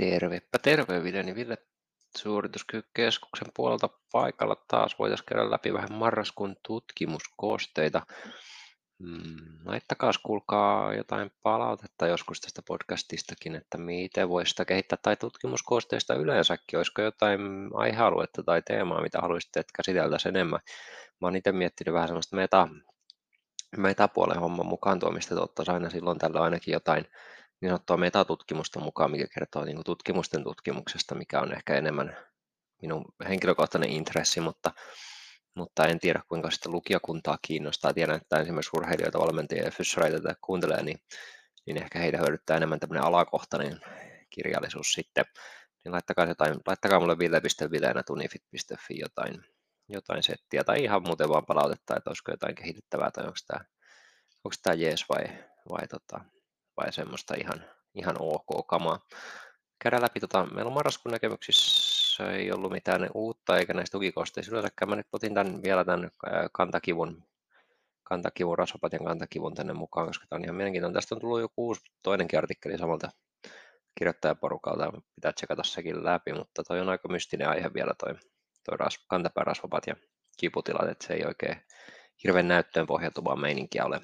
Tervepä terve, Vileni Ville suorituskykykeskuksen puolelta paikalla taas. Voitaisiin käydä läpi vähän marraskuun tutkimuskoosteita. Mm, laittakaa kuulkaa jotain palautetta joskus tästä podcastistakin, että miten voisi sitä kehittää, tai tutkimuskoosteista yleensäkin, olisiko jotain aihealuetta tai teemaa, mitä haluaisitte, että käsiteltäisiin enemmän. Mä oon itse miettinyt vähän sellaista meta, metapuolen homman mukaan tuomista, että ottaisi aina silloin tällä ainakin jotain niin sanottua metatutkimusta mukaan, mikä kertoo niin kuin tutkimusten tutkimuksesta, mikä on ehkä enemmän minun henkilökohtainen intressi, mutta, mutta en tiedä kuinka sitä lukijakuntaa kiinnostaa. Tiedän, että esimerkiksi urheilijoita, valmentajia ja fyssareita tätä kuuntelee, niin, niin ehkä heitä hyödyttää enemmän tämmöinen alakohtainen kirjallisuus sitten. Niin laittakaa, jotain, laittakaa mulle ville.vileenä.tunifit.fi jotain, jotain settiä tai ihan muuten vaan palautetta, että olisiko jotain kehitettävää tai onko tämä, onko tämä jees vai, vai tota, vai semmoista ihan, ihan ok kamaa. Käydään läpi, tota, meillä on marraskuun näkemyksissä ei ollut mitään uutta eikä näistä tukikosteista yleensäkään. Mä nyt otin tämän, vielä tämän kantakivun, kantakivun, rasvapatian kantakivun tänne mukaan, koska tämä on ihan mielenkiintoinen. Tästä on tullut joku uusi toinenkin artikkeli samalta kirjoittajaporukalta, pitää tsekata sekin läpi, mutta toi on aika mystinen aihe vielä toi, toi ras, ja kiputilat, että se ei oikein hirveän näyttöön pohjautuvaa meininkiä ole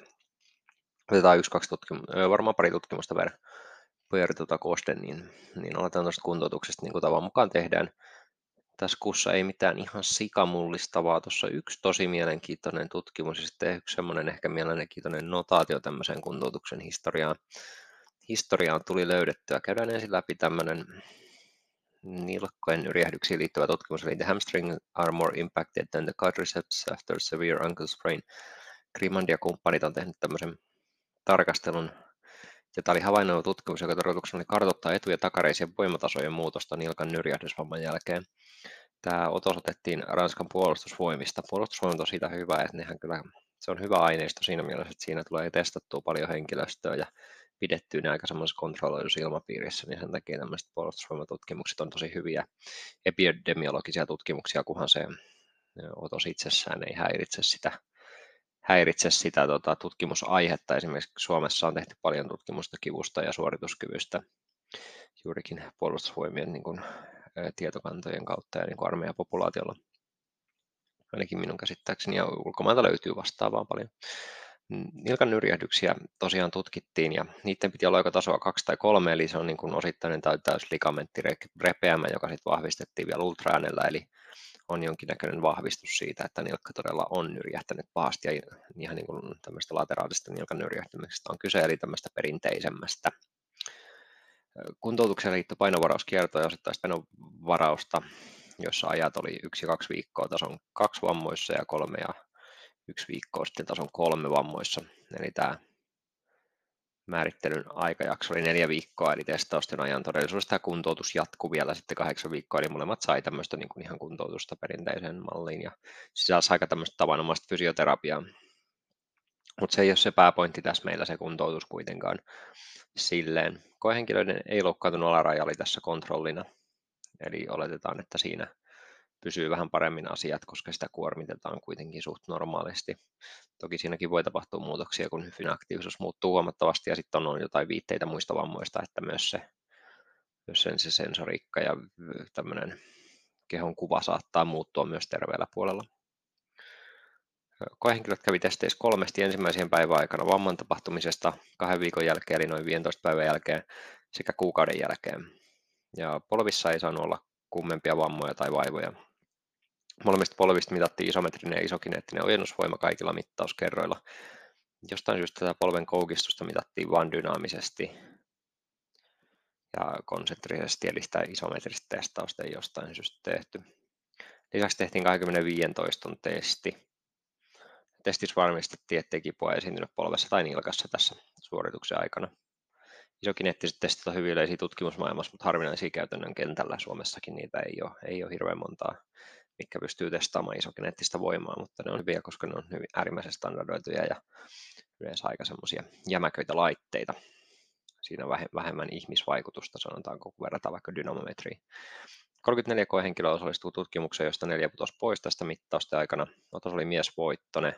otetaan yksi, kaksi tutkimusta, varmaan pari tutkimusta per, per tota koste, niin, niin aletaan tuosta kuntoutuksesta niin kuin tavan mukaan tehdään. Tässä kuussa ei mitään ihan sikamullistavaa. Tuossa yksi tosi mielenkiintoinen tutkimus ja sitten yksi semmoinen ehkä mielenkiintoinen notaatio tämmöiseen kuntoutuksen historiaan. Historiaan tuli löydettyä. Käydään ensin läpi tämmöinen nilkkojen yrjähdyksiin liittyvä tutkimus, eli the hamstring are more impacted than the quadriceps after severe ankle sprain. Grimand ja kumppanit on tehnyt tämmöisen tarkastelun. Ja tämä oli havainnoiva tutkimus, joka tarkoituksena oli kartoittaa etu- ja takareisien voimatasojen muutosta nilkan nyrjähdysvamman jälkeen. Tämä otos otettiin Ranskan puolustusvoimista. Puolustusvoimat on siitä hyvä, että nehän kyllä, se on hyvä aineisto siinä mielessä, että siinä tulee testattua paljon henkilöstöä ja pidettyä ne aika semmoisessa kontrolloidussa ilmapiirissä, niin sen takia tämmöiset puolustusvoimatutkimukset on tosi hyviä epidemiologisia tutkimuksia, kunhan se otos itsessään ei häiritse sitä häiritse sitä tota, tutkimusaihetta. Esimerkiksi Suomessa on tehty paljon tutkimusta kivusta ja suorituskyvystä juurikin puolustusvoimien niin kuin, tietokantojen kautta ja niin kuin armeijapopulaatiolla. Ainakin minun käsittääkseni ja ulkomailta löytyy vastaavaa paljon. Nilkan nyrjähdyksiä tosiaan tutkittiin ja niiden piti olla aika tasoa kaksi tai kolme, eli se on niin kuin osittainen tai täysligamentti joka sitten vahvistettiin vielä ultraäänellä, eli on jonkinnäköinen vahvistus siitä, että nilkka todella on nyrjähtänyt pahasti ja ihan niin kuin tämmöistä lateraalista nilkan nyrjähtämisestä on kyse, eli tämmöistä perinteisemmästä. Kuntoutukseen liitto painovaraus ja osittaista painovarausta, jossa ajat oli 1-2 viikkoa tason kaksi vammoissa ja kolme ja yksi viikkoa sitten tason kolme vammoissa. Eli tämä määrittelyn aikajakso oli neljä viikkoa, eli testausten ajan todellisuudessa tämä kuntoutus jatkuu vielä sitten kahdeksan viikkoa, eli molemmat sai tämmöistä niin kuin ihan kuntoutusta perinteiseen malliin ja sisälsi aika tämmöistä tavanomaista fysioterapiaa. Mutta se ei ole se pääpointti tässä meillä se kuntoutus kuitenkaan silleen. Koehenkilöiden ei loukkaantunut alaraja oli tässä kontrollina, eli oletetaan, että siinä pysyy vähän paremmin asiat, koska sitä kuormitetaan kuitenkin suht normaalisti. Toki siinäkin voi tapahtua muutoksia, kun hyvin aktiivisuus muuttuu huomattavasti ja sitten on jotain viitteitä muista vammoista, että myös se, myös sen se sensoriikka ja tämmöinen kehon kuva saattaa muuttua myös terveellä puolella. Koehenkilöt kävi testeissä kolmesti ensimmäisen päivän aikana vamman tapahtumisesta kahden viikon jälkeen, eli noin 15 päivän jälkeen, sekä kuukauden jälkeen. Ja polvissa ei saanut olla kummempia vammoja tai vaivoja. Molemmista polvista mitattiin isometrinen ja isokineettinen ojennusvoima kaikilla mittauskerroilla. Jostain syystä tätä polven koukistusta mitattiin vain dynaamisesti ja konsentrisesti, eli sitä isometristä testausta ei jostain syystä tehty. Lisäksi tehtiin 25 toiston testi. Testissä varmistettiin, ettei kipua esiintynyt polvessa tai nilkassa tässä suorituksen aikana. Isokineettiset testit on hyvin yleisiä tutkimusmaailmassa, mutta harvinaisia käytännön kentällä. Suomessakin niitä ei ole, ei ole hirveän montaa mikä pystyy testaamaan isokineettistä voimaa, mutta ne on hyviä, koska ne on hyvin äärimmäisen standardoituja ja yleensä aika semmoisia jämäköitä laitteita. Siinä on vähemmän ihmisvaikutusta, sanotaanko, kun verrataan vaikka dynamometriin. 34 koehenkilöä osallistuu tutkimukseen, josta neljä putosi pois tästä mittausta aikana. Otos oli miesvoittone.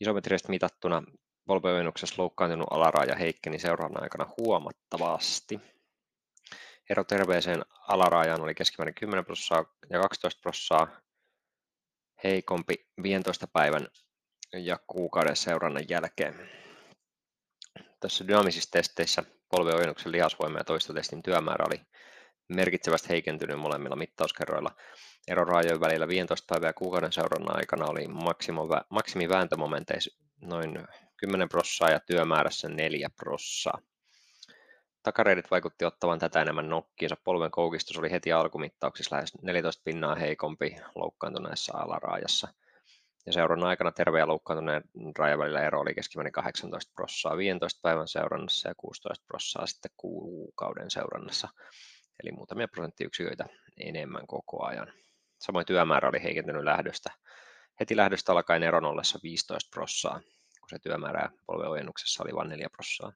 Isometristä mitattuna polveojennuksessa loukkaantunut alaraja heikkeni seuraavana aikana huomattavasti. ero terveeseen alarajaan oli keskimäärin 10 prosenttia ja 12 prosenttia heikompi 15 päivän ja kuukauden seurannan jälkeen. Tässä dynaamisissa testeissä polviojennuksen lihasvoima ja toistotestin työmäärä oli merkitsevästi heikentynyt molemmilla mittauskerroilla. Ero raajojen välillä 15 päivää kuukauden seurannan aikana oli maksimivääntömomenteissa noin 10 prossaa ja työmäärässä 4 prossaa. Takareidit vaikutti ottavan tätä enemmän nokkiinsa. Polven koukistus oli heti alkumittauksissa lähes 14 pinnaa heikompi loukkaantuneessa alaraajassa. Ja seurannan aikana terve ja loukkaantuneen rajan välillä ero oli keskimäärin 18 prossaa 15 päivän seurannassa ja 16 prossaa sitten kuukauden seurannassa. Eli muutamia prosenttiyksiköitä enemmän koko ajan. Samoin työmäärä oli heikentynyt lähdöstä. Heti lähdöstä alkaen eron ollessa 15 prossaa, kun se työmäärä polveojennuksessa oli vain 4 prossaa.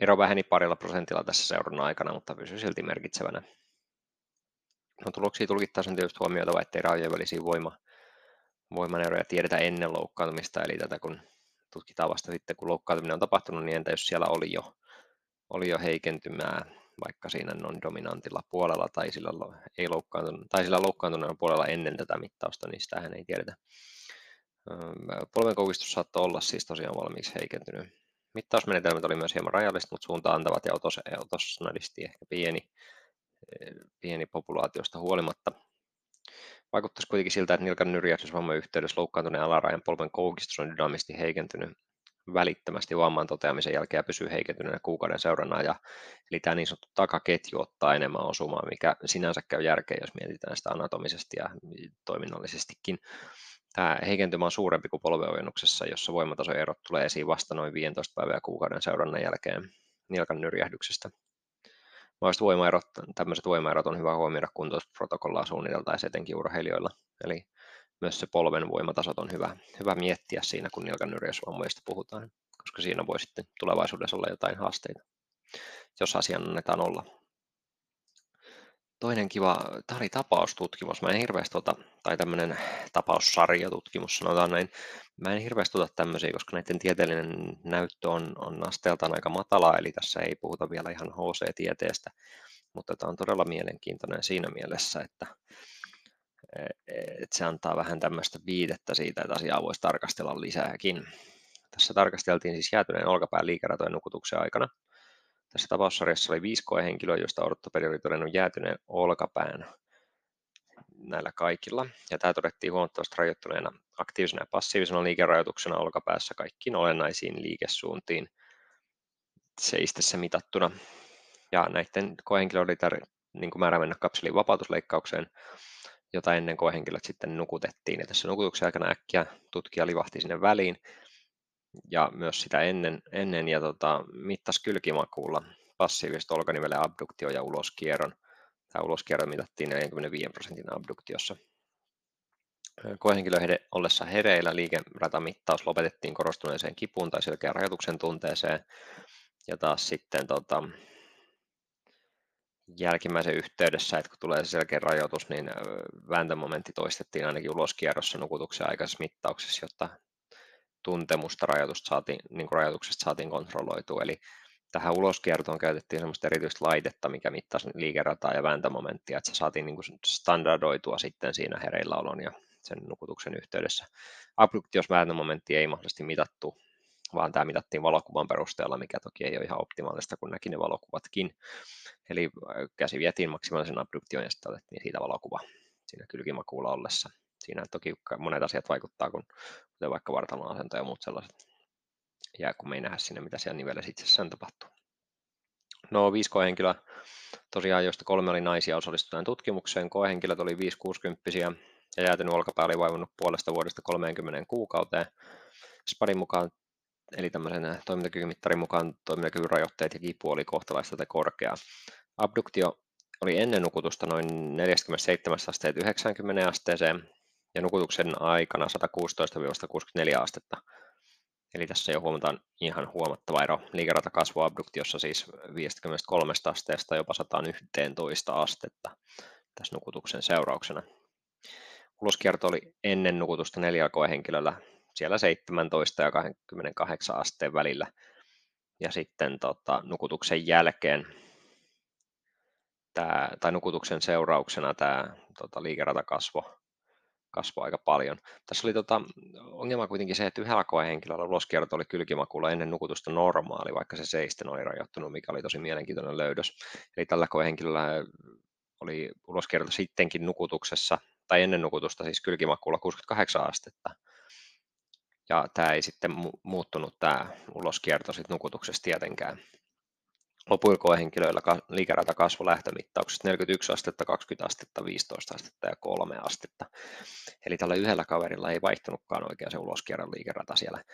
Ero väheni parilla prosentilla tässä seurannan aikana, mutta pysyi silti merkitsevänä. No, tuloksia tulkittaessa on tietysti huomioitava, ettei raajojen välisiä voima, voimaneroja tiedetä ennen loukkaantumista, eli tätä kun tutkitaan vasta sitten, kun loukkaantuminen on tapahtunut, niin entä jos siellä oli jo, oli jo heikentymää, vaikka siinä non-dominantilla puolella tai sillä, ei tai sillä loukkaantuneella puolella ennen tätä mittausta, niin sitähän ei tiedetä. Polvenkoukistus saattoi olla siis tosiaan valmiiksi heikentynyt Mittausmenetelmät oli myös hieman rajalliset, mutta suuntaan antavat ja otos, ehkä pieni, pieni populaatiosta huolimatta. Vaikuttaisi kuitenkin siltä, että nilkan nyrjähdysvamman yhteydessä loukkaantuneen alarajan polven koukistus on dynaamisesti heikentynyt välittömästi vamman toteamisen jälkeen ja pysyy heikentyneenä kuukauden seurana. Ja, eli tämä niin sanottu takaketju ottaa enemmän osumaa, mikä sinänsä käy järkeen, jos mietitään sitä anatomisesti ja toiminnallisestikin. Tämä heikentymä on suurempi kuin polveojennuksessa, jossa voimatasoerot tulee esiin vasta noin 15 päivää kuukauden seurannan jälkeen nilkan nyrjähdyksestä. Mahdolliset voimaerot, tämmöiset voimaerot on hyvä huomioida kuntoutusprotokollaa suunniteltaessa etenkin urheilijoilla. Eli myös se polven voimatasot on hyvä, hyvä miettiä siinä, kun nilkan nyrjähdysvammoista puhutaan, koska siinä voi sitten tulevaisuudessa olla jotain haasteita, jos asian annetaan olla toinen kiva, tämä oli tapaustutkimus. Mä en hirveästi tota, tai tämmöinen tapaussarjatutkimus sanotaan näin. Mä en hirveästi tota tämmöisiä, koska näiden tieteellinen näyttö on, on asteeltaan aika matala, eli tässä ei puhuta vielä ihan HC-tieteestä, mutta tämä on todella mielenkiintoinen siinä mielessä, että, että se antaa vähän tämmöistä viidettä siitä, että asiaa voisi tarkastella lisääkin. Tässä tarkasteltiin siis jäätyneen olkapään liikeratojen nukutuksen aikana – tässä tapaussarjassa oli viisi koehenkilöä, joista ortopedi oli todennut jäätyneen olkapään näillä kaikilla. Ja tämä todettiin huomattavasti rajoittuneena aktiivisena ja passiivisena liikerajoituksena olkapäässä kaikkiin olennaisiin liikesuuntiin seistessä mitattuna. Ja näiden koehenkilöiden oli niin määrä mennä kapselin vapautusleikkaukseen, jota ennen koehenkilöt sitten nukutettiin. Ja tässä nukutuksen aikana äkkiä tutkija livahti sinne väliin ja myös sitä ennen, ennen ja tota, mittasi kylkimakuulla passiivista olkanivelen abduktio ja uloskierron. Tämä uloskierro mitattiin 45 prosentin abduktiossa. Koehenkilöiden ollessa hereillä liikeratamittaus lopetettiin korostuneeseen kipuun tai selkeän rajoituksen tunteeseen. Ja taas sitten tota, jälkimmäisen yhteydessä, että kun tulee se selkeä rajoitus, niin vääntömomentti toistettiin ainakin uloskierrossa nukutuksen aikaisessa mittauksessa, jotta tuntemusta rajoitusta saatiin, niin kuin rajoituksesta saatiin kontrolloitua. Eli tähän uloskiertoon käytettiin sellaista erityistä laitetta, mikä mittasi liikerataa ja vääntömomenttia, että se saatiin niin kuin standardoitua sitten siinä hereilläolon ja sen nukutuksen yhteydessä. Abduktios vääntömomentti ei mahdollisesti mitattu, vaan tämä mitattiin valokuvan perusteella, mikä toki ei ole ihan optimaalista, kun näki ne valokuvatkin. Eli äh, käsi vietiin maksimaalisen abduktion ja sitten otettiin siitä valokuva siinä kylkimakuulla ollessa. Siinä toki monet asiat vaikuttaa, kun, kuten vaikka vartalon asento ja muut sellaiset. Ja kun me ei nähdä sinne, mitä siellä nivelessä itsessään tapahtuu. No, viisi koehenkilöä, tosiaan joista kolme oli naisia osallistuneet tutkimukseen. Koehenkilöt oli 5-60 ja jäätynyt olkapää oli vaivunut puolesta vuodesta 30 kuukauteen. Spadin mukaan, eli tämmöisen toimintakykymittarin mukaan toimintakyvyn rajoitteet ja kipu oli kohtalaista tai korkea. Abduktio oli ennen nukutusta noin 47 asteet 90 asteeseen ja nukutuksen aikana 116-164 astetta. Eli tässä jo huomataan ihan huomattava ero. Liikerata kasvua abduktiossa siis 53 asteesta jopa 111 astetta tässä nukutuksen seurauksena. Uloskierto oli ennen nukutusta neljällä koehenkilöllä siellä 17 ja 28 asteen välillä. Ja sitten tota, nukutuksen jälkeen tämä, tai nukutuksen seurauksena tämä tota, liikerata kasvo, kasvoi aika paljon. Tässä oli tota, ongelma kuitenkin se, että yhdellä koehenkilöllä uloskierto oli kylkimakuulla ennen nukutusta normaali, vaikka se seisten oli rajoittunut, mikä oli tosi mielenkiintoinen löydös. Eli tällä koehenkilöllä oli uloskierto sittenkin nukutuksessa, tai ennen nukutusta siis kylkimakuulla 68 astetta. Ja tämä ei sitten muuttunut tämä uloskierto sitten nukutuksessa tietenkään. Lopuilla koehenkilöillä liikerata kasvu lähtömittauksesta 41 astetta, 20 astetta, 15 astetta ja 3 astetta. Eli tällä yhdellä kaverilla ei vaihtunutkaan oikein se uloskierron liikerata siellä.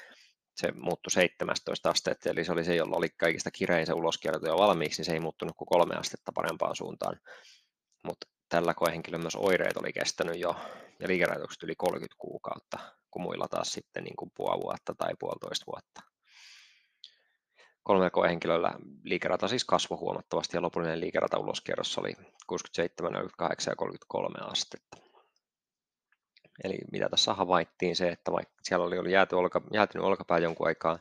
Se muuttui 17 astetta, eli se oli se, jolla oli kaikista kirein se uloskierto jo valmiiksi, niin se ei muuttunut kuin kolme astetta parempaan suuntaan. Mutta tällä koehenkilöllä myös oireet oli kestänyt jo, ja liikerajoitukset yli 30 kuukautta, kun muilla taas sitten niin kuin puoli vuotta tai puolitoista vuotta kolmella koehenkilöllä liikerata siis kasvoi huomattavasti ja lopullinen liikerata uloskierros oli 67, 48 ja 33 astetta. Eli mitä tässä havaittiin se, että vaikka siellä oli jääty olka, jäätynyt olkapää jonkun aikaa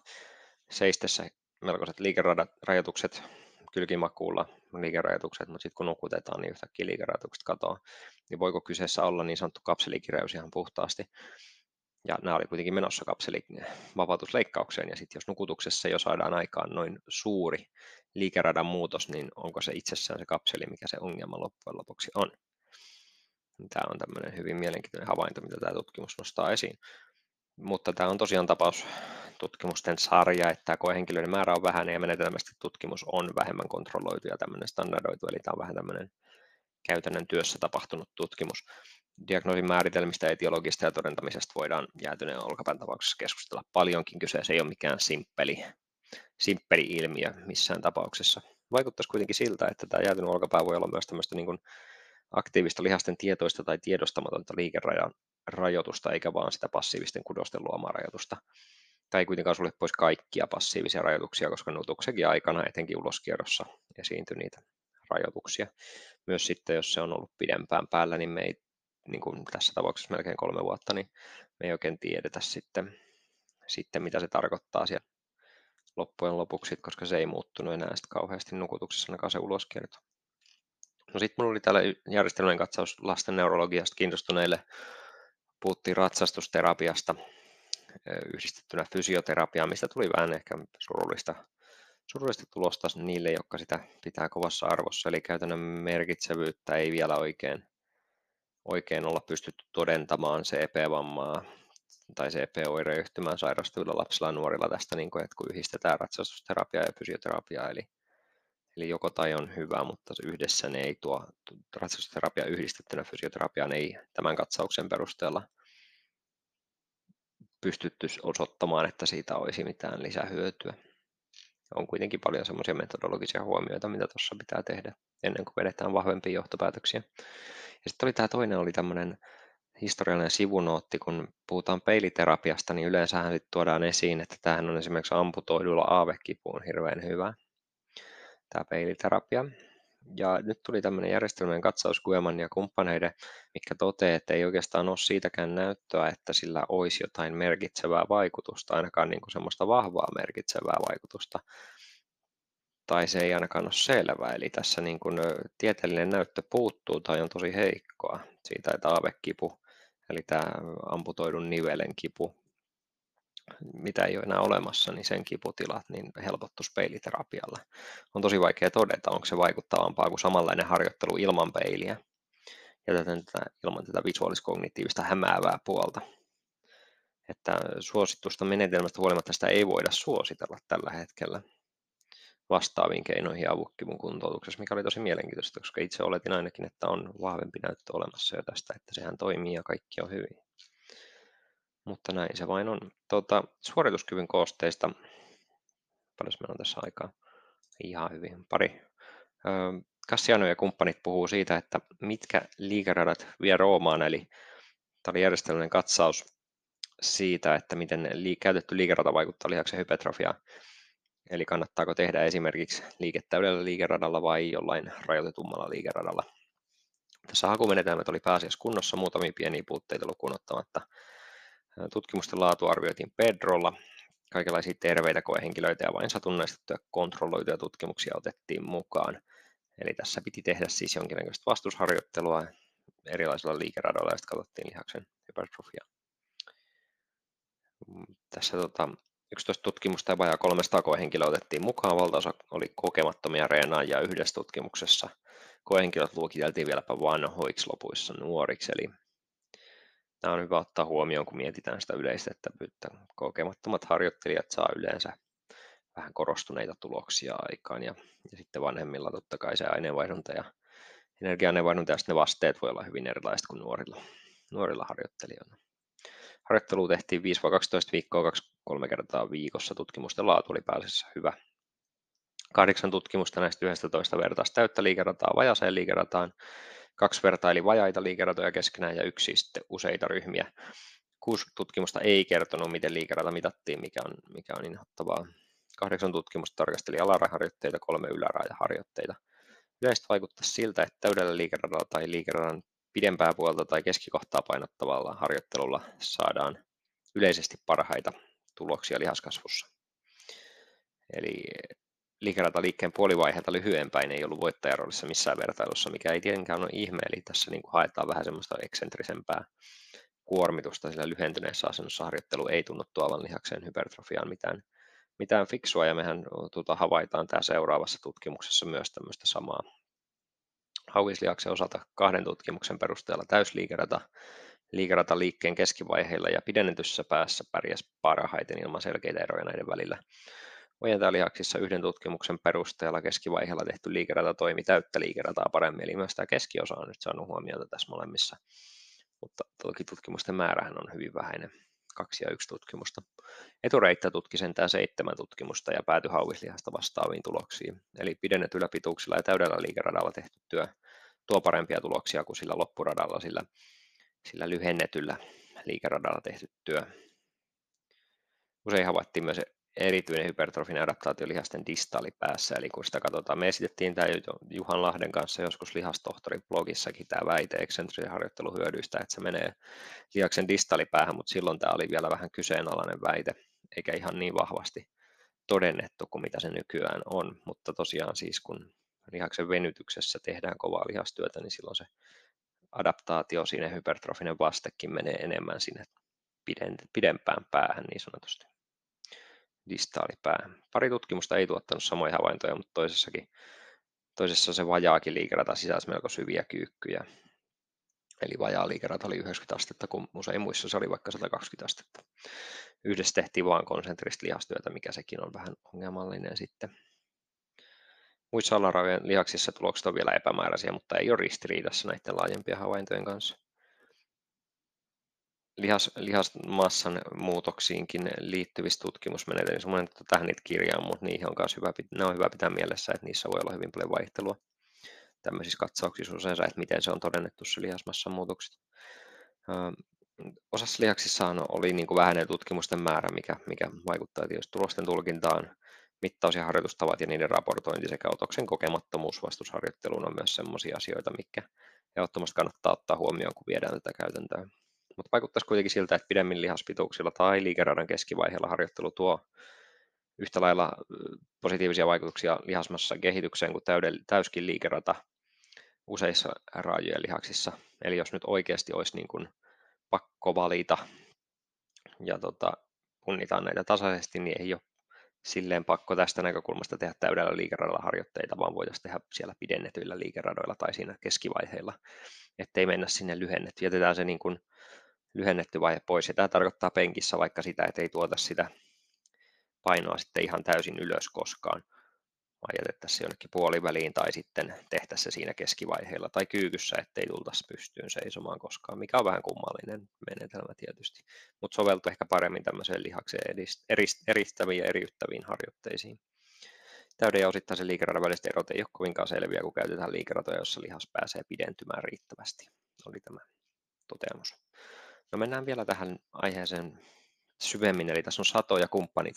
seistessä melkoiset liikerajoitukset kylkimakuulla liikerajoitukset, mutta sitten kun nukutetaan, niin yhtäkkiä liikerajoitukset katoaa. Niin voiko kyseessä olla niin sanottu kapselikireys ihan puhtaasti? Ja nämä oli kuitenkin menossa kapselivapautusleikkaukseen, ja sitten jos nukutuksessa jo saadaan aikaan noin suuri liikeradan muutos, niin onko se itsessään se kapseli, mikä se ongelma loppujen lopuksi on. Tämä on tämmöinen hyvin mielenkiintoinen havainto, mitä tämä tutkimus nostaa esiin. Mutta tämä on tosiaan tapaus tutkimusten sarja, että koehenkilöiden määrä on vähäinen ja menetelmästi tutkimus on vähemmän kontrolloitu ja tämmöinen standardoitu, eli tämä on vähän tämmöinen käytännön työssä tapahtunut tutkimus diagnoosin määritelmistä, etiologista ja todentamisesta voidaan jäätyneen olkapään tapauksessa keskustella paljonkin. Kyseessä ei ole mikään simppeli, simppeli ilmiö missään tapauksessa. Vaikuttaisi kuitenkin siltä, että tämä jäätynyt olkapää voi olla myös tämmöistä niin kuin aktiivista lihasten tietoista tai tiedostamatonta liikerajoitusta, eikä vaan sitä passiivisten kudosten luomaa rajoitusta. Tämä ei kuitenkaan sulle pois kaikkia passiivisia rajoituksia, koska nutuksenkin aikana, etenkin uloskierrossa, esiintyy niitä rajoituksia. Myös sitten, jos se on ollut pidempään päällä, niin me ei niin kuin tässä tapauksessa melkein kolme vuotta, niin me ei oikein tiedetä sitten, sitten mitä se tarkoittaa siellä loppujen lopuksi, koska se ei muuttunut enää sitten kauheasti nukutuksessa ainakaan se uloskierto. No sitten minulla oli täällä järjestelmän katsaus lasten neurologiasta kiinnostuneille. Puhuttiin ratsastusterapiasta yhdistettynä fysioterapiaan, mistä tuli vähän ehkä surullista, surullista tulosta niille, jotka sitä pitää kovassa arvossa. Eli käytännön merkitsevyyttä ei vielä oikein oikein olla pystytty todentamaan CP-vammaa tai CP-oireyhtymään sairastuvilla lapsilla ja nuorilla tästä, niin kuin, että kun yhdistetään ratsastusterapiaa ja fysioterapiaa, eli, eli joko tai on hyvä, mutta yhdessä ne ei tuo, ratsastusterapia yhdistettynä fysioterapiaan ei tämän katsauksen perusteella pystytty osoittamaan, että siitä olisi mitään lisähyötyä. On kuitenkin paljon semmoisia metodologisia huomioita, mitä tuossa pitää tehdä ennen kuin vedetään vahvempia johtopäätöksiä. Ja sitten oli tämä toinen oli tämmöinen historiallinen sivunootti, kun puhutaan peiliterapiasta, niin yleensähän sit tuodaan esiin, että tämähän on esimerkiksi amputoidulla aavekipuun hirveän hyvä, tämä peiliterapia. Ja nyt tuli tämmöinen järjestelmän katsaus Gueman ja kumppaneiden, mikä toteaa, että ei oikeastaan ole siitäkään näyttöä, että sillä olisi jotain merkitsevää vaikutusta, ainakaan niin kuin semmoista vahvaa merkitsevää vaikutusta. Tai se ei ainakaan ole selvä. Eli tässä niin kuin tieteellinen näyttö puuttuu tai on tosi heikkoa. Siitä, että aavekipu, eli tämä amputoidun nivelen kipu, mitä ei ole enää olemassa, niin sen kiputilat niin helpottuisi peiliterapialla. On tosi vaikea todeta, onko se vaikuttavampaa kuin samanlainen harjoittelu ilman peiliä ja tätä, ilman tätä visuaaliskognitiivista hämäävää puolta. Että suositusta menetelmästä huolimatta sitä ei voida suositella tällä hetkellä vastaaviin keinoihin avukkivun kuntoutuksessa, mikä oli tosi mielenkiintoista, koska itse oletin ainakin, että on vahvempi näyttö olemassa jo tästä, että sehän toimii ja kaikki on hyvin. Mutta näin se vain on. Tuota, suorituskyvyn koosteista, paljon meillä on tässä aikaa? Ihan hyvin, pari. Cassiano ja kumppanit puhuu siitä, että mitkä liikeradat vie Roomaan, eli tämä oli järjestelmällinen katsaus siitä, että miten käytetty liikerata vaikuttaa lihaksen hypertrofiaan. Eli kannattaako tehdä esimerkiksi liiketäydellä liikeradalla vai jollain rajoitetummalla liikeradalla. Tässä hakumenetelmät oli pääasiassa kunnossa, muutamia pieniä puutteita lukuun ottamatta. Tutkimusten laatu arvioitiin Pedrolla, kaikenlaisia terveitä koehenkilöitä ja vain satunnaistettuja kontrolloituja tutkimuksia otettiin mukaan. Eli tässä piti tehdä siis jonkinnäköistä vastusharjoittelua erilaisilla liikeradoilla, ja katsottiin lihaksen hypertrofiaa. Mm, tässä tota, 11 tutkimusta ja vajaa 300 koehenkilöä otettiin mukaan, valtaosa oli kokemattomia reenaajia yhdessä tutkimuksessa. Koehenkilöt luokiteltiin vieläpä vanhoiksi lopuissa nuoriksi, eli tämä on hyvä ottaa huomioon, kun mietitään sitä yleistettävyyttä. Kokemattomat harjoittelijat saa yleensä vähän korostuneita tuloksia aikaan ja, ja sitten vanhemmilla totta kai se aineenvaihdunta ja energia-aineenvaihdunta ja ne vasteet voi olla hyvin erilaiset kuin nuorilla, nuorilla harjoittelijoilla. Harjoittelu tehtiin 5-12 viikkoa 2-3 kertaa viikossa. Tutkimusten laatu oli pääasiassa hyvä. Kahdeksan tutkimusta näistä 11 vertaista täyttä liikerataa vajaseen liikerataan. Kaksi vertaili vajaita liikeratoja keskenään ja yksi sitten useita ryhmiä. Kuusi tutkimusta ei kertonut, miten liikerata mitattiin, mikä on, mikä on inhottavaa. Kahdeksan tutkimusta tarkasteli alaraharjoitteita, kolme ylärajaharjoitteita. Yleisesti vaikuttaa siltä, että täydellä liikeradalla tai liikeradan pidempää puolta tai keskikohtaa painottavalla harjoittelulla saadaan yleisesti parhaita tuloksia lihaskasvussa. Eli liikerata liikkeen puolivaiheelta lyhyempään ei ollut voittajaroolissa missään vertailussa, mikä ei tietenkään ole ihme, eli tässä niin kuin haetaan vähän semmoista eksentrisempää kuormitusta, sillä lyhentyneessä asennossa. Harjoittelu ei tunnu tuovan lihaksen hypertrofiaan mitään, mitään fiksua, ja mehän tuota, havaitaan tämä seuraavassa tutkimuksessa myös tämmöistä samaa hauislihaksen osalta kahden tutkimuksen perusteella. Täysliikerata liikerata liikkeen keskivaiheilla ja pidennetyssä päässä pärjäs parhaiten ilman selkeitä eroja näiden välillä. Ojentajalihaksissa yhden tutkimuksen perusteella keskivaiheella tehty liikerata toimi täyttä liikerataa paremmin, eli myös tämä keskiosa on nyt saanut huomiota tässä molemmissa, mutta toki tutkimusten määrähän on hyvin vähäinen, kaksi ja yksi tutkimusta. Etureittä tutki sentään seitsemän tutkimusta ja päätyi hauislihasta vastaaviin tuloksiin, eli pidennetyllä pituuksilla ja täydellä liikeradalla tehty työ tuo parempia tuloksia kuin sillä loppuradalla, sillä, sillä lyhennetyllä liikeradalla tehty työ. Usein havaittiin myös erityinen hypertrofinen adaptaatio lihasten distaalipäässä, eli kun sitä katsotaan, me esitettiin tämä Juhan Lahden kanssa joskus lihastohtorin blogissakin tämä väite eksentrisen harjoitteluhyödyistä, että se menee lihaksen distaalipäähän, mutta silloin tämä oli vielä vähän kyseenalainen väite, eikä ihan niin vahvasti todennettu kuin mitä se nykyään on, mutta tosiaan siis kun lihaksen venytyksessä tehdään kovaa lihastyötä, niin silloin se adaptaatio, siinä hypertrofinen vastekin menee enemmän sinne pidempään päähän niin sanotusti distaalipäähän. Pari tutkimusta ei tuottanut samoja havaintoja, mutta toisessakin, toisessa se vajaakin liikerata sisälsi melko syviä kyykkyjä. Eli vajaa liikerata oli 90 astetta, kun usein muissa se oli vaikka 120 astetta. Yhdessä tehtiin vain konsentrista lihastyötä, mikä sekin on vähän ongelmallinen sitten. Muissa alarajojen lihaksissa tulokset on vielä epämääräisiä, mutta ei ole ristiriidassa näiden laajempien havaintojen kanssa. Lihas, lihasmassan muutoksiinkin liittyvissä tutkimusmenetelmissä, mun en tähän niitä kirjaa, mutta niihin on hyvä, ne on hyvä pitää mielessä, että niissä voi olla hyvin paljon vaihtelua tämmöisissä katsauksissa usein, että miten se on todennettu se lihasmassan muutokset. Osassa lihaksissa oli niin kuin vähäinen tutkimusten määrä, mikä, mikä vaikuttaa tietysti tulosten tulkintaan mittaus- ja harjoitustavat ja niiden raportointi sekä otoksen kokemattomuus vastusharjoitteluun on myös sellaisia asioita, mikä ehdottomasti kannattaa ottaa huomioon, kun viedään tätä käytäntöä. Mutta vaikuttaisi kuitenkin siltä, että pidemmin lihaspituuksilla tai liikeradan keskivaiheella harjoittelu tuo yhtä lailla positiivisia vaikutuksia lihasmassa kehitykseen kuin täyskin liikerata useissa raajojen lihaksissa. Eli jos nyt oikeasti olisi niin kuin pakko valita ja tota, punnitaan näitä tasaisesti, niin ei ole silleen pakko tästä näkökulmasta tehdä täydellä liikeradalla harjoitteita, vaan voitaisiin tehdä siellä pidennetyillä liikeradoilla tai siinä keskivaiheilla, ettei mennä sinne lyhennetty. Jätetään se niin kuin lyhennetty vaihe pois. Ja tämä tarkoittaa penkissä vaikka sitä, että ei tuota sitä painoa sitten ihan täysin ylös koskaan, vaan jätettäisiin jonnekin puoliväliin tai sitten tehtäisiin se siinä keskivaiheella tai kyykyssä, ettei tultaisi pystyyn seisomaan koskaan, mikä on vähän kummallinen menetelmä tietysti, mutta soveltuu ehkä paremmin tämmöiseen lihakseen eristäviin ja eriyttäviin harjoitteisiin. Täyden ja osittaisen liikeradan väliset erot ei ole kovinkaan selviä, kun käytetään liikeratoja, jossa lihas pääsee pidentymään riittävästi, oli tämä toteamus. No mennään vielä tähän aiheeseen syvemmin, eli tässä on satoja kumppanit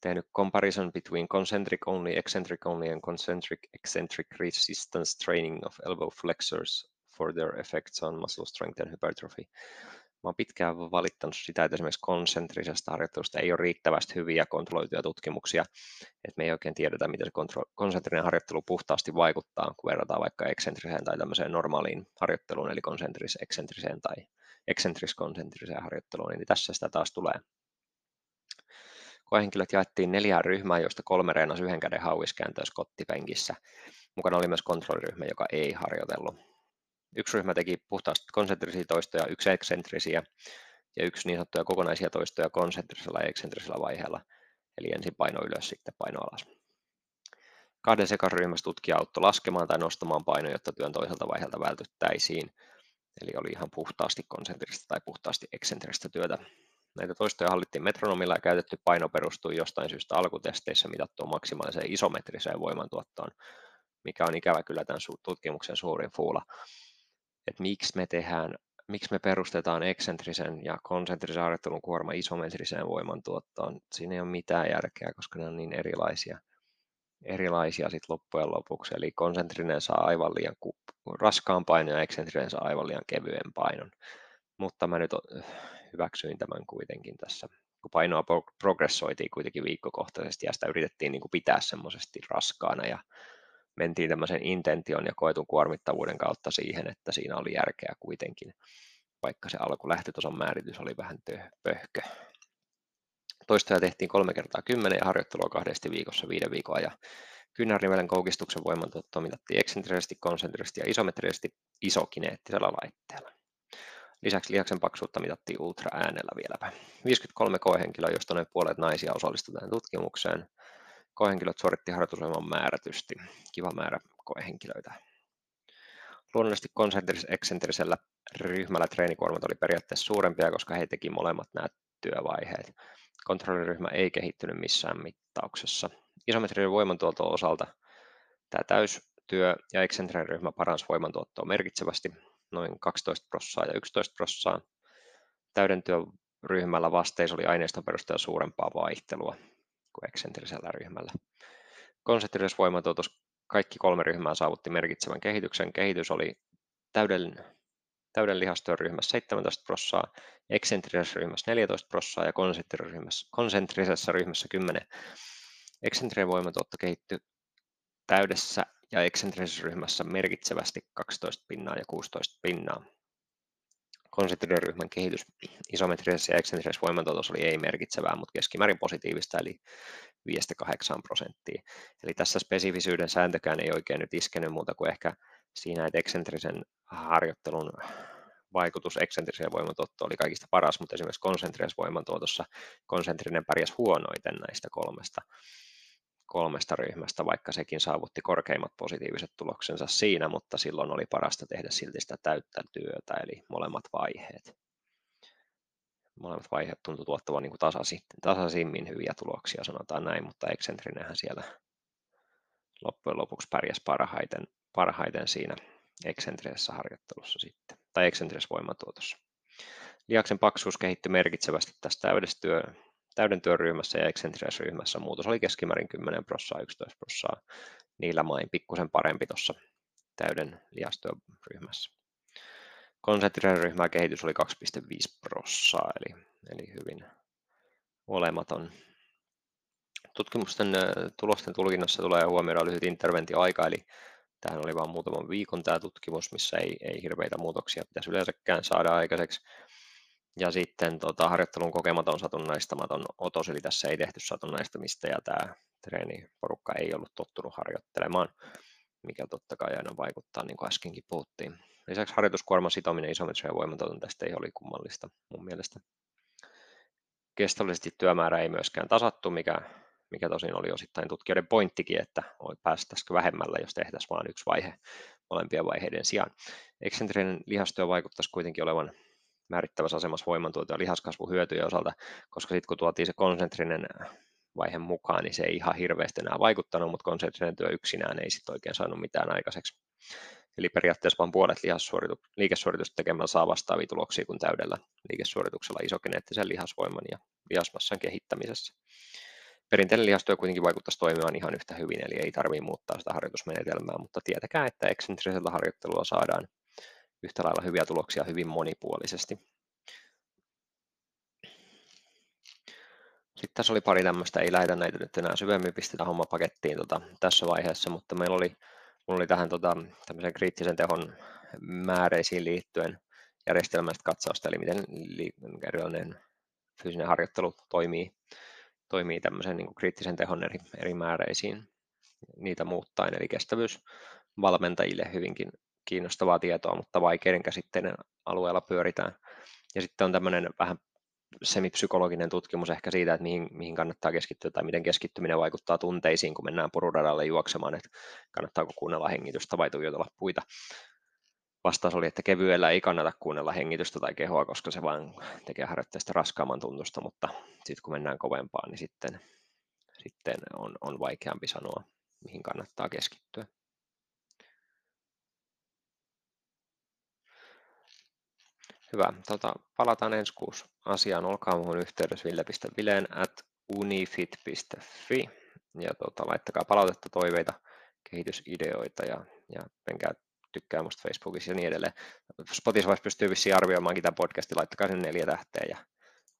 tehnyt comparison between concentric only, eccentric only and concentric eccentric resistance training of elbow flexors for their effects on muscle strength and hypertrophy. Mä oon pitkään valittanut sitä, että esimerkiksi konsentrisesta harjoittelusta ei ole riittävästi hyviä kontrolloituja tutkimuksia, että me ei oikein tiedetä, miten se konsentrinen harjoittelu puhtaasti vaikuttaa, kun verrataan vaikka eksentriseen tai tämmöiseen normaaliin harjoitteluun, eli konsentris-eksentriseen tai eksentris-konsentriseen harjoitteluun, niin tässä sitä taas tulee. Koehenkilöt jaettiin neljään ryhmään, joista kolme reenasi yhden käden hauiskääntöä skottipenkissä. Mukana oli myös kontrolliryhmä, joka ei harjoitellut. Yksi ryhmä teki puhtaasti konsentrisia toistoja, yksi eksentrisiä ja yksi niin sanottuja kokonaisia toistoja konsentrisella ja eksentrisellä vaiheella. Eli ensin paino ylös, sitten paino alas. Kahden sekaryhmässä tutkija auttoi laskemaan tai nostamaan painoja, jotta työn toiselta vaiheelta vältyttäisiin. Eli oli ihan puhtaasti konsentrista tai puhtaasti eksentristä työtä. Näitä toistoja hallittiin metronomilla ja käytetty paino perustui jostain syystä alkutesteissä mitattuun maksimaaliseen isometriseen voimantuottoon, mikä on ikävä kyllä tämän tutkimuksen suurin fuula että miksi me tehdään, miksi me perustetaan eksentrisen ja konsentrisen harjoittelun kuorma isometriseen voimantuottoon. Siinä ei ole mitään järkeä, koska ne on niin erilaisia, erilaisia sit loppujen lopuksi. Eli konsentrinen saa aivan liian raskaan painon ja eksentrinen saa aivan liian kevyen painon. Mutta mä nyt hyväksyin tämän kuitenkin tässä, kun painoa progressoitiin kuitenkin viikkokohtaisesti ja sitä yritettiin niin kuin pitää semmoisesti raskaana ja mentiin tämmöisen intention ja koetun kuormittavuuden kautta siihen, että siinä oli järkeä kuitenkin, vaikka se alku lähtötason määritys oli vähän pöhkö. Toistoja tehtiin kolme kertaa kymmenen ja harjoittelua kahdesti viikossa viiden viikon ajan. Kyynärrivelen koukistuksen voimantuottoa mitattiin eksentrisesti, konsentrisesti ja isometrisesti isokineettisellä laitteella. Lisäksi lihaksen paksuutta mitattiin ultraäänellä vieläpä. 53 koehenkilöä, joista noin puolet naisia osallistui tähän tutkimukseen koehenkilöt suoritti harjoitusohjelman määrätysti. Kiva määrä koehenkilöitä. Luonnollisesti konsentris-eksentrisellä ryhmällä treenikuormat oli periaatteessa suurempia, koska he teki molemmat nämä työvaiheet. Kontrolliryhmä ei kehittynyt missään mittauksessa. Isometrinen voimantuoton osalta tämä täystyö ja eksentrinen ryhmä paransi voimantuottoa merkitsevästi, noin 12 prossaa ja 11 prossaa. Täyden työryhmällä vasteissa oli aineiston perusteella suurempaa vaihtelua kuin eksentrisellä ryhmällä. Konsentrisessa voimatuotossa kaikki kolme ryhmää saavutti merkitsevän kehityksen. Kehitys oli täyden, täyden lihastyön ryhmässä 17 prossaa, eksentrisessä ryhmässä 14 prossaa ja konsentrisessa konsentrisessa ryhmässä 10. Eksentrinen voimatuotto kehittyi täydessä ja eksentrisessä ryhmässä merkitsevästi 12 pinnaa ja 16 pinnaa konsentriryhmän kehitys isometrisessä ja eksentrisessä voimantuotossa oli ei merkitsevää, mutta keskimäärin positiivista, eli 5-8 prosenttia. Eli tässä spesifisyyden sääntökään ei oikein nyt iskenyt muuta kuin ehkä siinä, että eksentrisen harjoittelun vaikutus eksentriseen voimantuottoon oli kaikista paras, mutta esimerkiksi konsentrisessa voimantuotossa konsentrinen pärjäsi huonoiten näistä kolmesta kolmesta ryhmästä, vaikka sekin saavutti korkeimmat positiiviset tuloksensa siinä, mutta silloin oli parasta tehdä silti sitä täyttä työtä, eli molemmat vaiheet. Molemmat vaiheet tuntuu tuottavan niin tasaisin, tasaisimmin hyviä tuloksia, sanotaan näin, mutta eksentrinenhän siellä loppujen lopuksi pärjäsi parhaiten, parhaiten siinä eksentrisessä harjoittelussa sitten, tai eksentrisessä voimatuotossa. Lihaksen paksuus kehittyi merkitsevästi tästä täydessä työ, täyden työryhmässä ja ryhmässä muutos oli keskimäärin 10 prossaa, 11 prossaa. Niillä main pikkusen parempi tuossa täyden lihastyöryhmässä. ryhmää kehitys oli 2,5 prossaa, eli, eli hyvin olematon. Tutkimusten tulosten tulkinnassa tulee huomioida lyhyt interventioaika, eli tähän oli vain muutaman viikon tämä tutkimus, missä ei, ei hirveitä muutoksia pitäisi yleensäkään saada aikaiseksi. Ja sitten tota, harjoittelun kokematon satunnaistamaton otos, eli tässä ei tehty satunnaistamista ja tämä treeniporukka ei ollut tottunut harjoittelemaan, mikä totta kai aina vaikuttaa, niin kuin äskenkin puhuttiin. Lisäksi harjoituskuorman sitominen isometriseen voimatoton tästä ei oli kummallista mun mielestä. Kestollisesti työmäärä ei myöskään tasattu, mikä, mikä tosin oli osittain tutkijoiden pointtikin, että päästäisikö vähemmällä, jos tehtäisiin vain yksi vaihe molempien vaiheiden sijaan. Eksentrinen lihastyö vaikuttaisi kuitenkin olevan määrittävässä asemassa voimantuoto- ja lihaskasvuhyötyjen osalta, koska sitten kun tuotiin se konsentrinen vaihe mukaan, niin se ei ihan hirveästi enää vaikuttanut, mutta konsentrinen työ yksinään ei sitten oikein saanut mitään aikaiseksi. Eli periaatteessa vain puolet liikesuoritusta tekemällä saa vastaavia tuloksia kuin täydellä liikesuorituksella isogeneettisen lihasvoiman ja lihasmassan kehittämisessä perinteinen lihastyö kuitenkin vaikuttaisi toimimaan ihan yhtä hyvin, eli ei tarvitse muuttaa sitä harjoitusmenetelmää, mutta tietäkää, että eksentrisellä harjoittelulla saadaan yhtä lailla hyviä tuloksia hyvin monipuolisesti. Sitten tässä oli pari tämmöistä, ei lähetä näitä nyt enää syvemmin, pistetään homma pakettiin tota, tässä vaiheessa, mutta meillä oli, mulla oli tähän tota, tämmöisen kriittisen tehon määreisiin liittyen järjestelmästä katsausta, eli miten erilainen fyysinen harjoittelu toimii toimii tämmöisen niin kuin kriittisen tehon eri, eri määreisiin niitä muuttaen, eli kestävyys valmentajille hyvinkin kiinnostavaa tietoa, mutta vaikeiden käsitteiden alueella pyöritään. Ja sitten on tämmöinen vähän semipsykologinen tutkimus ehkä siitä, että mihin, mihin kannattaa keskittyä tai miten keskittyminen vaikuttaa tunteisiin, kun mennään pururadalle juoksemaan, että kannattaako kuunnella hengitystä vai tuijotella puita. Vastaus oli, että kevyellä ei kannata kuunnella hengitystä tai kehoa, koska se vain tekee harjoitteesta raskaamman tuntusta, mutta sitten kun mennään kovempaan, niin sitten, sitten on, on vaikeampi sanoa, mihin kannattaa keskittyä. Hyvä. Tota, palataan ensi kuussa asiaan. Olkaa muuhun yhteydessä ville.vileen at unifit.fi ja tota, laittakaa palautetta, toiveita, kehitysideoita ja, ja menkää tykkää musta Facebookissa ja niin edelleen. Spotify pystyy vissiin arvioimaan tämän podcastin, laittakaa sen neljä tähteä ja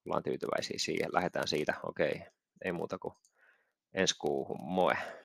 ollaan tyytyväisiä siihen. Lähdetään siitä. Okei, ei muuta kuin ensi kuuhun. Moi!